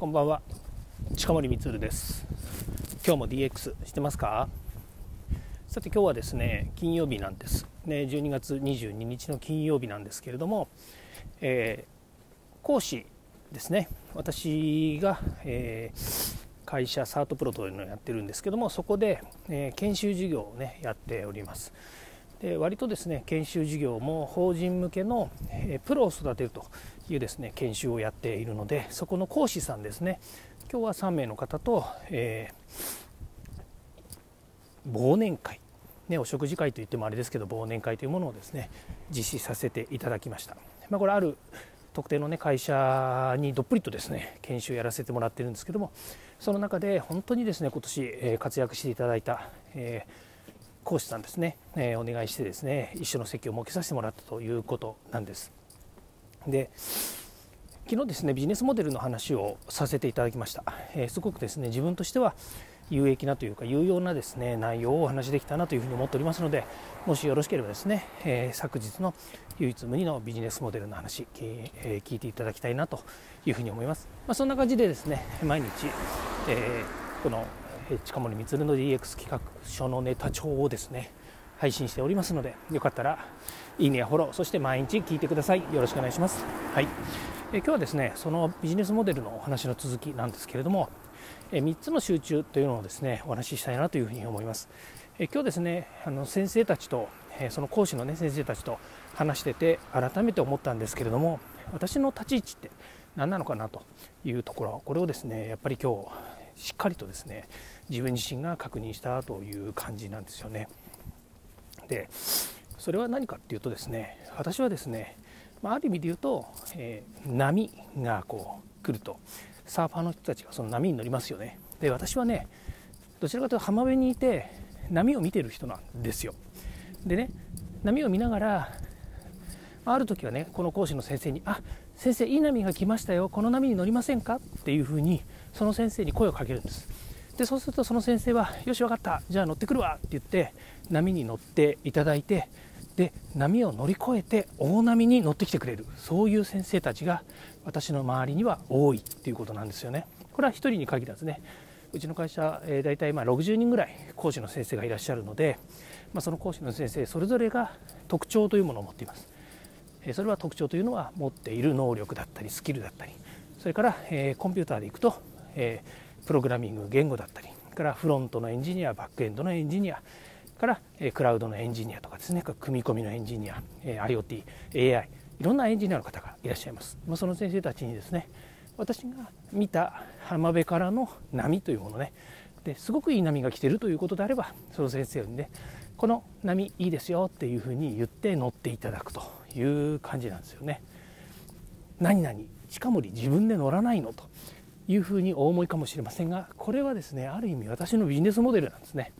こんばんは。近森光です。今日も DX してますか？さて今日はですね金曜日なんです。ね12月22日の金曜日なんですけれども、えー、講師ですね。私が、えー、会社サートプロというのをやってるんですけどもそこで、えー、研修授業をねやっております。で割とですね研修授業も法人向けの、えプロを育てるというですね研修をやっているのでそこの講師さんですね今日は3名の方と、えー、忘年会、ね、お食事会といってもあれですけど忘年会というものをですね実施させていただきました、まあ、これある特定の、ね、会社にどっぷりとですね研修やらせてもらってるんですけどもその中で本当にですね今年、え活躍していただいた、えー講師さんですね、えー、お願いしてですね一緒の席を設けさせてもらったということなんです。で昨日ですねビジネスモデルの話をさせていただきました、えー、すごくですね自分としては有益なというか有用なですね内容をお話しできたなというふうに思っておりますのでもしよろしければですね、えー、昨日の唯一無二のビジネスモデルの話、えー、聞いていただきたいなというふうに思います、まあ、そんな感じでですね毎日、えー、この近森光の DX 企画書のネタ帳をですね配信しておりますのでよかったらいいねやフォローそして毎日聞いてください。よろしくお願いします。はい。え今日はですねそのビジネスモデルのお話の続きなんですけれどもえ3つの集中というのをですねお話ししたいなというふうに思います。え今日ですねあの先生たちとえその講師のね先生たちと話してて改めて思ったんですけれども私の立ち位置って何なのかなというところこれをですねやっぱり今日しっかりとですね自分自身が確認したという感じなんですよね。でそれは何かっていうとですね私はですね、まあ、る意味で言うと、えー、波がこう来ると。サーファーの人たちがその波に乗りますよね。で私はねどちらかというと浜辺にいて波を見てる人なんですよ。でね波を見ながらある時はねこの講師の先生に「あ先生いい波が来ましたよこの波に乗りませんか?」っていうふうにその先生に声をかけるんですでそうするとその先生は「よし分かったじゃあ乗ってくるわ」って言って波に乗っていただいてで波を乗り越えて大波に乗ってきてくれるそういう先生たちが私の周りには多いっていうことなんですよね。これは1人に限らずねうちの会社、えー、大体まあ60人ぐらい講師の先生がいらっしゃるので、まあ、その講師の先生それぞれが特徴というものを持っています。それは特徴というのは持っている能力だったりスキルだったりそれから、え、コンピューターでいくと、え、プログラミング言語だったりからフロントのエンジニアバックエンドのエンジニアから、えクラウドのエンジニアとかですね組み込みのエンジニア、え IoT、AI いろんなエンジニアの方がいらっしゃいます、ま、その先生たちにですね私が見た浜辺からの波というものねですごくいい波が来てるということであればその先生にねこの波いいですよっていうふうに言って乗っていただくと。いう感じなんですよね。何々近森自分で乗らないのというふうにお思いかもしれませんがこれはですねある意味私のビジネスモデルなんですね。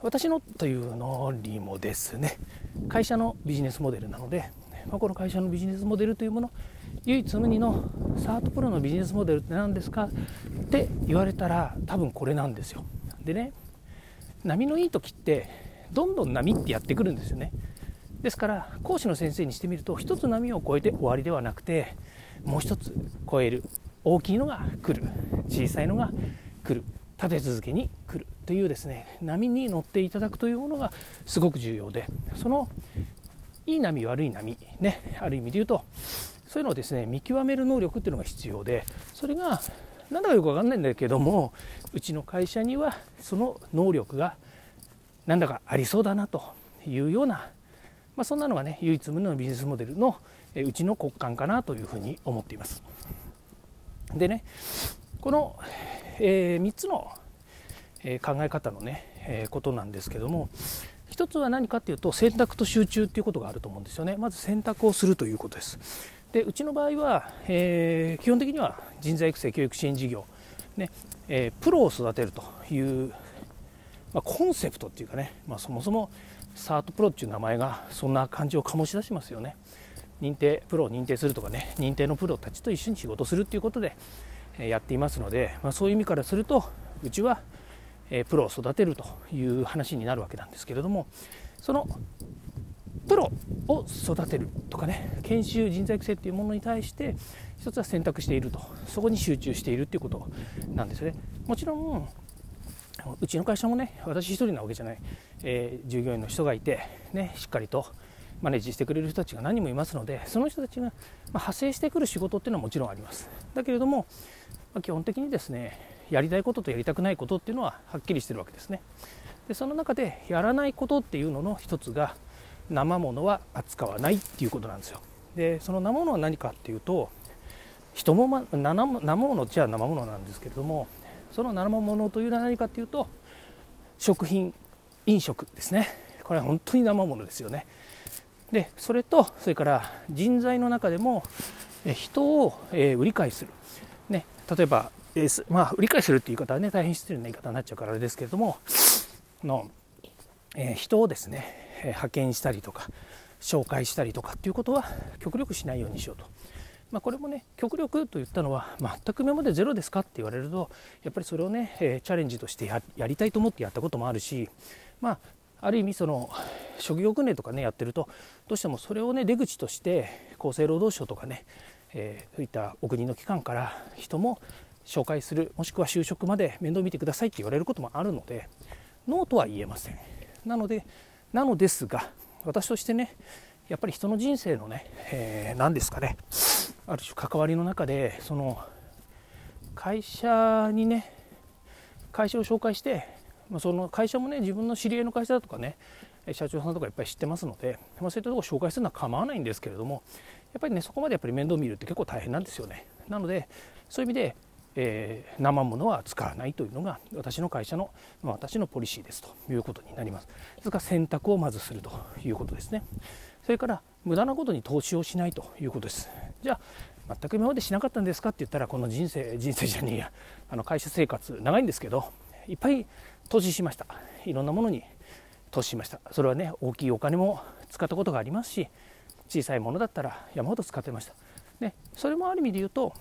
私のというのにもですね会社のビジネスモデルなので、まあ、この会社のビジネスモデルというもの唯一無二のサートプロのビジネスモデルって何ですか？って言われたら多分これなんですよでね波のいい時ってどんどん波ってやってくるんですよねですから講師の先生にしてみると一つ波を越えて終わりではなくてもう一つ超える大きいのが来る小さいのが来る立て続けに来るというですね波に乗っていただくというものがすごく重要でそのいい波悪い波ねある意味で言うとそういうのをですね見極める能力っていうのが必要でそれがなんだかよく分かんないんだけどもうちの会社にはその能力がなんだかありそうだなというような、まあ、そんなのがね唯一無二のビジネスモデルのうちの骨幹かなというふうに思っています。でねこのえー、3つの、えー、考え方のね、えー、ことなんですけども1つは何かっていうと選択と集中っていうことがあると思うんですよねまず選択をするということですでうちの場合は、え基本的には人材育成教育支援事業、ねえプロを育てるという、まあ、コンセプトっていうかね、まあ、そもそもサートプロっていう名前がそんな感じを醸し出しますよね。認定プロを認定するとかね認定のプロたちと一緒に仕事するっていうことでやっていますので、まあ、そういう意味からするとうちはプロを育てるという話になるわけなんですけれどもそのプロを育てるとかね研修人材育成っていうものに対して一つは選択していると。そこに集中しているっていうことなんですね。もちろんうちの会社もね私一人なわけじゃない、えー、従業員の人がいて、ね、しっかりとマネージしてくれる人たちが何人もいますのでその人たちが派生してくる仕事っていうのはもちろんあります。だけれども、まあ、基本的にですねやりたいこととやりたくないことっていうのははっきりしてるわけですね。でその中でやらないことっていうのの一つが生ものは扱わないっていうことなんですよ。でその生ものは何かっていうと人も、ま、生ものじゃ生ものなんですけれどもその生ものというのは何かっていうと食品飲食ですね。これは本当に生ものですよね。でそれとそれから人材の中でも人を、え売り買いする、ね、例えば、え、まあ、売り買いするっていう言い方はね大変失礼な言い方になっちゃうからあれですけれどもの、え、人をですね派遣したりとか紹介したりとかっていうことは極力しないようにしようと。まあ、これもね極力と言ったのは全く今までゼロですかって言われるとやっぱりそれをね、えチャレンジとしてやりたいと思ってやったこともあるしまあある意味その職業訓練とかねやってるとどうしてもそれをね出口として厚生労働省とかね、え、そういったお国の機関から人も紹介するもしくは就職まで面倒見てくださいって言われることもあるのでノーとは言えません。なのでなのですが私としてねやっぱり人の人生のね、え、何ですかねある種関わりの中でその会社にね会社を紹介してまその会社もね自分の知り合いの会社だとかね社長さんとかいっぱい知ってますので、まあ、そういったところを紹介するのは構わないんですけれどもやっぱりねそこまでやっぱり面倒見るって結構大変なんですよねなのでそういう意味でえー、生ものは使わないというのが私の会社の、まあ、私のポリシーですということになります。ですから選択をまずするということですね。それから無駄なことに投資をしないということです。じゃあ全く今までしなかったんですかって言ったらこの人生人生じゃねえやあの会社生活長いんですけどいっぱい投資しました。いろんなものに投資しました。それはね大きいお金も使ったことがありますし小さいものだったら山ほど使ってました。でそれもある意味で言うと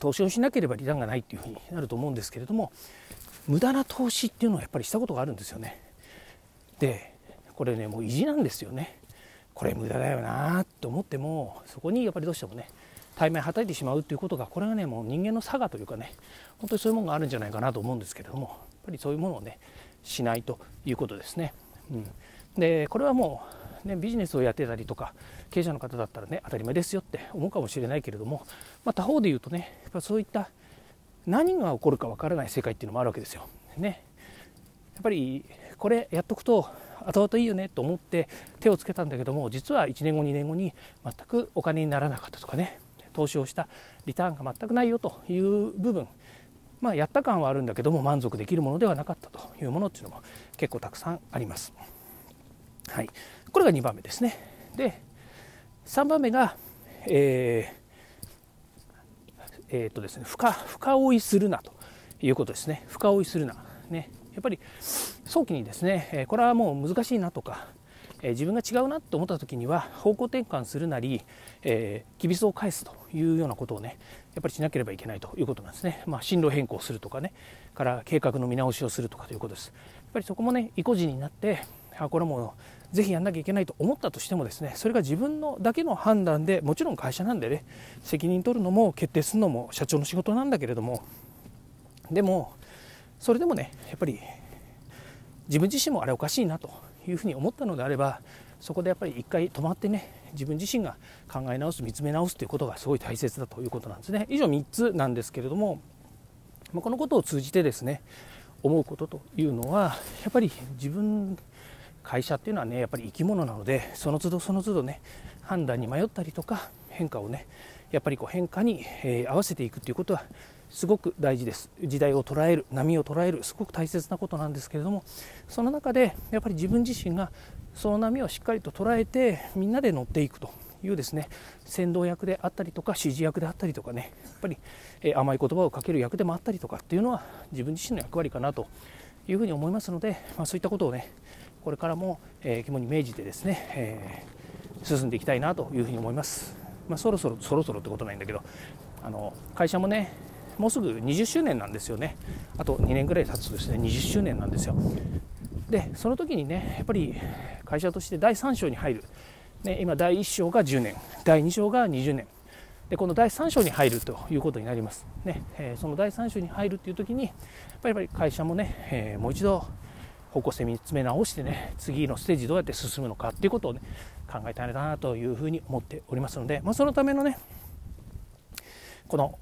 投資をしなければリターンがないっていうふうになると思うんですけれども無駄な投資っていうのはやっぱりしたことがあるんですよね。でこれねもう意地なんですよね。これ無駄だよなと思ってもそこにやっぱりどうしてもね対面はたいてしまうということがこれがねもう人間の差がというかね本当にそういうものがあるんじゃないかなと思うんですけれどもぱりそういうものをねしないということですね。うん、でこれはもう、ね、ビジネスをやってたりとか経営者の方だったらね当たり前ですよって思うかもしれないけれども、まあ、他方で言うとねやっぱそういった何が起こるかわからない世界っていうのもあるわけですよ。ね、やっぱりこれやっとくと後々いいよねと思って手をつけたんだけども実は1年後2年後に全くお金にならなかったとかね投資をしたリターンが全くないよという部分まあやった感はあるんだけども満足できるものではなかったというものっていうのも結構たくさんあります。はい、これが2番目ですね。で3番目が、えーえー、っとですね、深深追いするなということですね深追いするな、ね、やっぱり早期にですねこれはもう難しいなとかえ自分が違うなと思った時には方向転換するなり、えー、きびすを返すというようなことをねやっぱりしなければいけないということなんですね、まあ、進路変更するとかねから計画の見直しをするとかということです。やっぱりそこもね意固地になってあこれもぜひやんなきゃいけないと思ったとしてもですねそれが自分のだけの判断でもちろん会社なんでね責任取るのも決定するのも社長の仕事なんだけれどもでもそれでもねやっぱり自分自身もあれおかしいなと。いうふうに思ったのであればそこでやっぱり一回止まってね自分自身が考え直す見つめ直すということがすごい大切だということなんですね。以上3つなんですけれどもこのことを通じてですね思うことというのはやっぱり自分会社っていうのはねやっぱり生き物なのでその都度その都度ね判断に迷ったりとか変化をねやっぱりこう変化に、え、合わせていくっていうことはすごく大事です時代を捉える波を捉えるすごく大切なことなんですけれどもその中でやっぱり自分自身がその波をしっかりと捉えてみんなで乗っていくというですね先導役であったりとか指示役であったりとかねやっぱり、え、甘い言葉をかける役でもあったりとかっていうのは自分自身の役割かなというふうに思いますので、まあ、そういったことをねこれからも、えー、肝に銘じてですね、えー、進んでいきたいなというふうに思います。まあ、そろそろそろそろってことないんだけどあの会社もねもうすぐ20周年なんですよね。あと2年ぐらい経つとですね20周年なんですよ。でその時にねやっぱり会社として第3章に入る、ね、今第1章が10年。第2章が20年。でこの第3章に入るということになります、ねえー、その第3章に入るっていう時にやっぱり会社もね、えー、もう一度方向性見つめ直してね次のステージどうやって進むのかっていうことをね考えたいなというふうに思っておりますので、まあ、そのためのねこの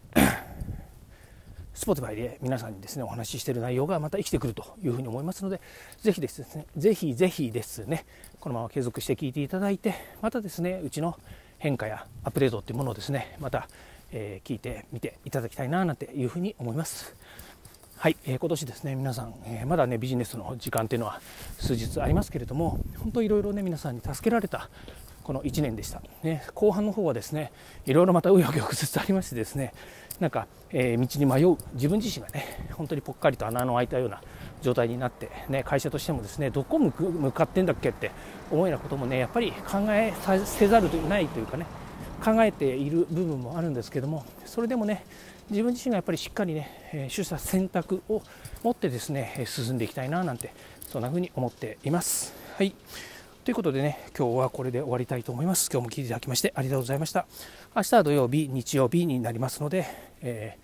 Spotify で皆さんにですねお話ししている内容がまた生きてくるというふうに思いますのでぜひですねぜひぜひですねこのまま継続して聞いていただいてまたですねうちの変化やアップデートっていうものをですねまた、えー、聞いてみていただきたいななんていうふうに思います。はい、えー、今年ですね皆さん、えー、まだねビジネスの時間っていうのは数日ありますけれども本当いろいろね皆さんに助けられたこの1年でした、ね、後半の方はですねいろいろまた紆余曲折ありましてですねなんか、えー、道に迷う自分自身がね本当にぽっかりと穴の開いたような状態になって、ね、会社としてもですねどこ向向かってんだっけって思うようなこともねやっぱり考えさせざるとないというかね考えている部分もあるんですけどもそれでもね自分自身がやっぱりしっかりね、え取捨選択を持ってですね進んでいきたいななんてそんな風に思っています。はいということでね、今日はこれで終わりたいと思います。今日も聞いていただきましてありがとうございました。明日は土曜日、日曜日になりますので、え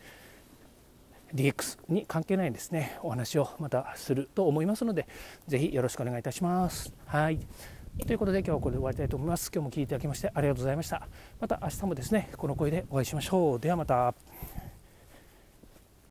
ー、DX に関係ないですね、お話をまたすると思いますので、ぜひよろしくお願いいたします。はい。ということで今日はこれで終わりたいと思います。今日も聞いていただきましてありがとうございました。また明日もですね、この声でお会いしましょう。ではまた。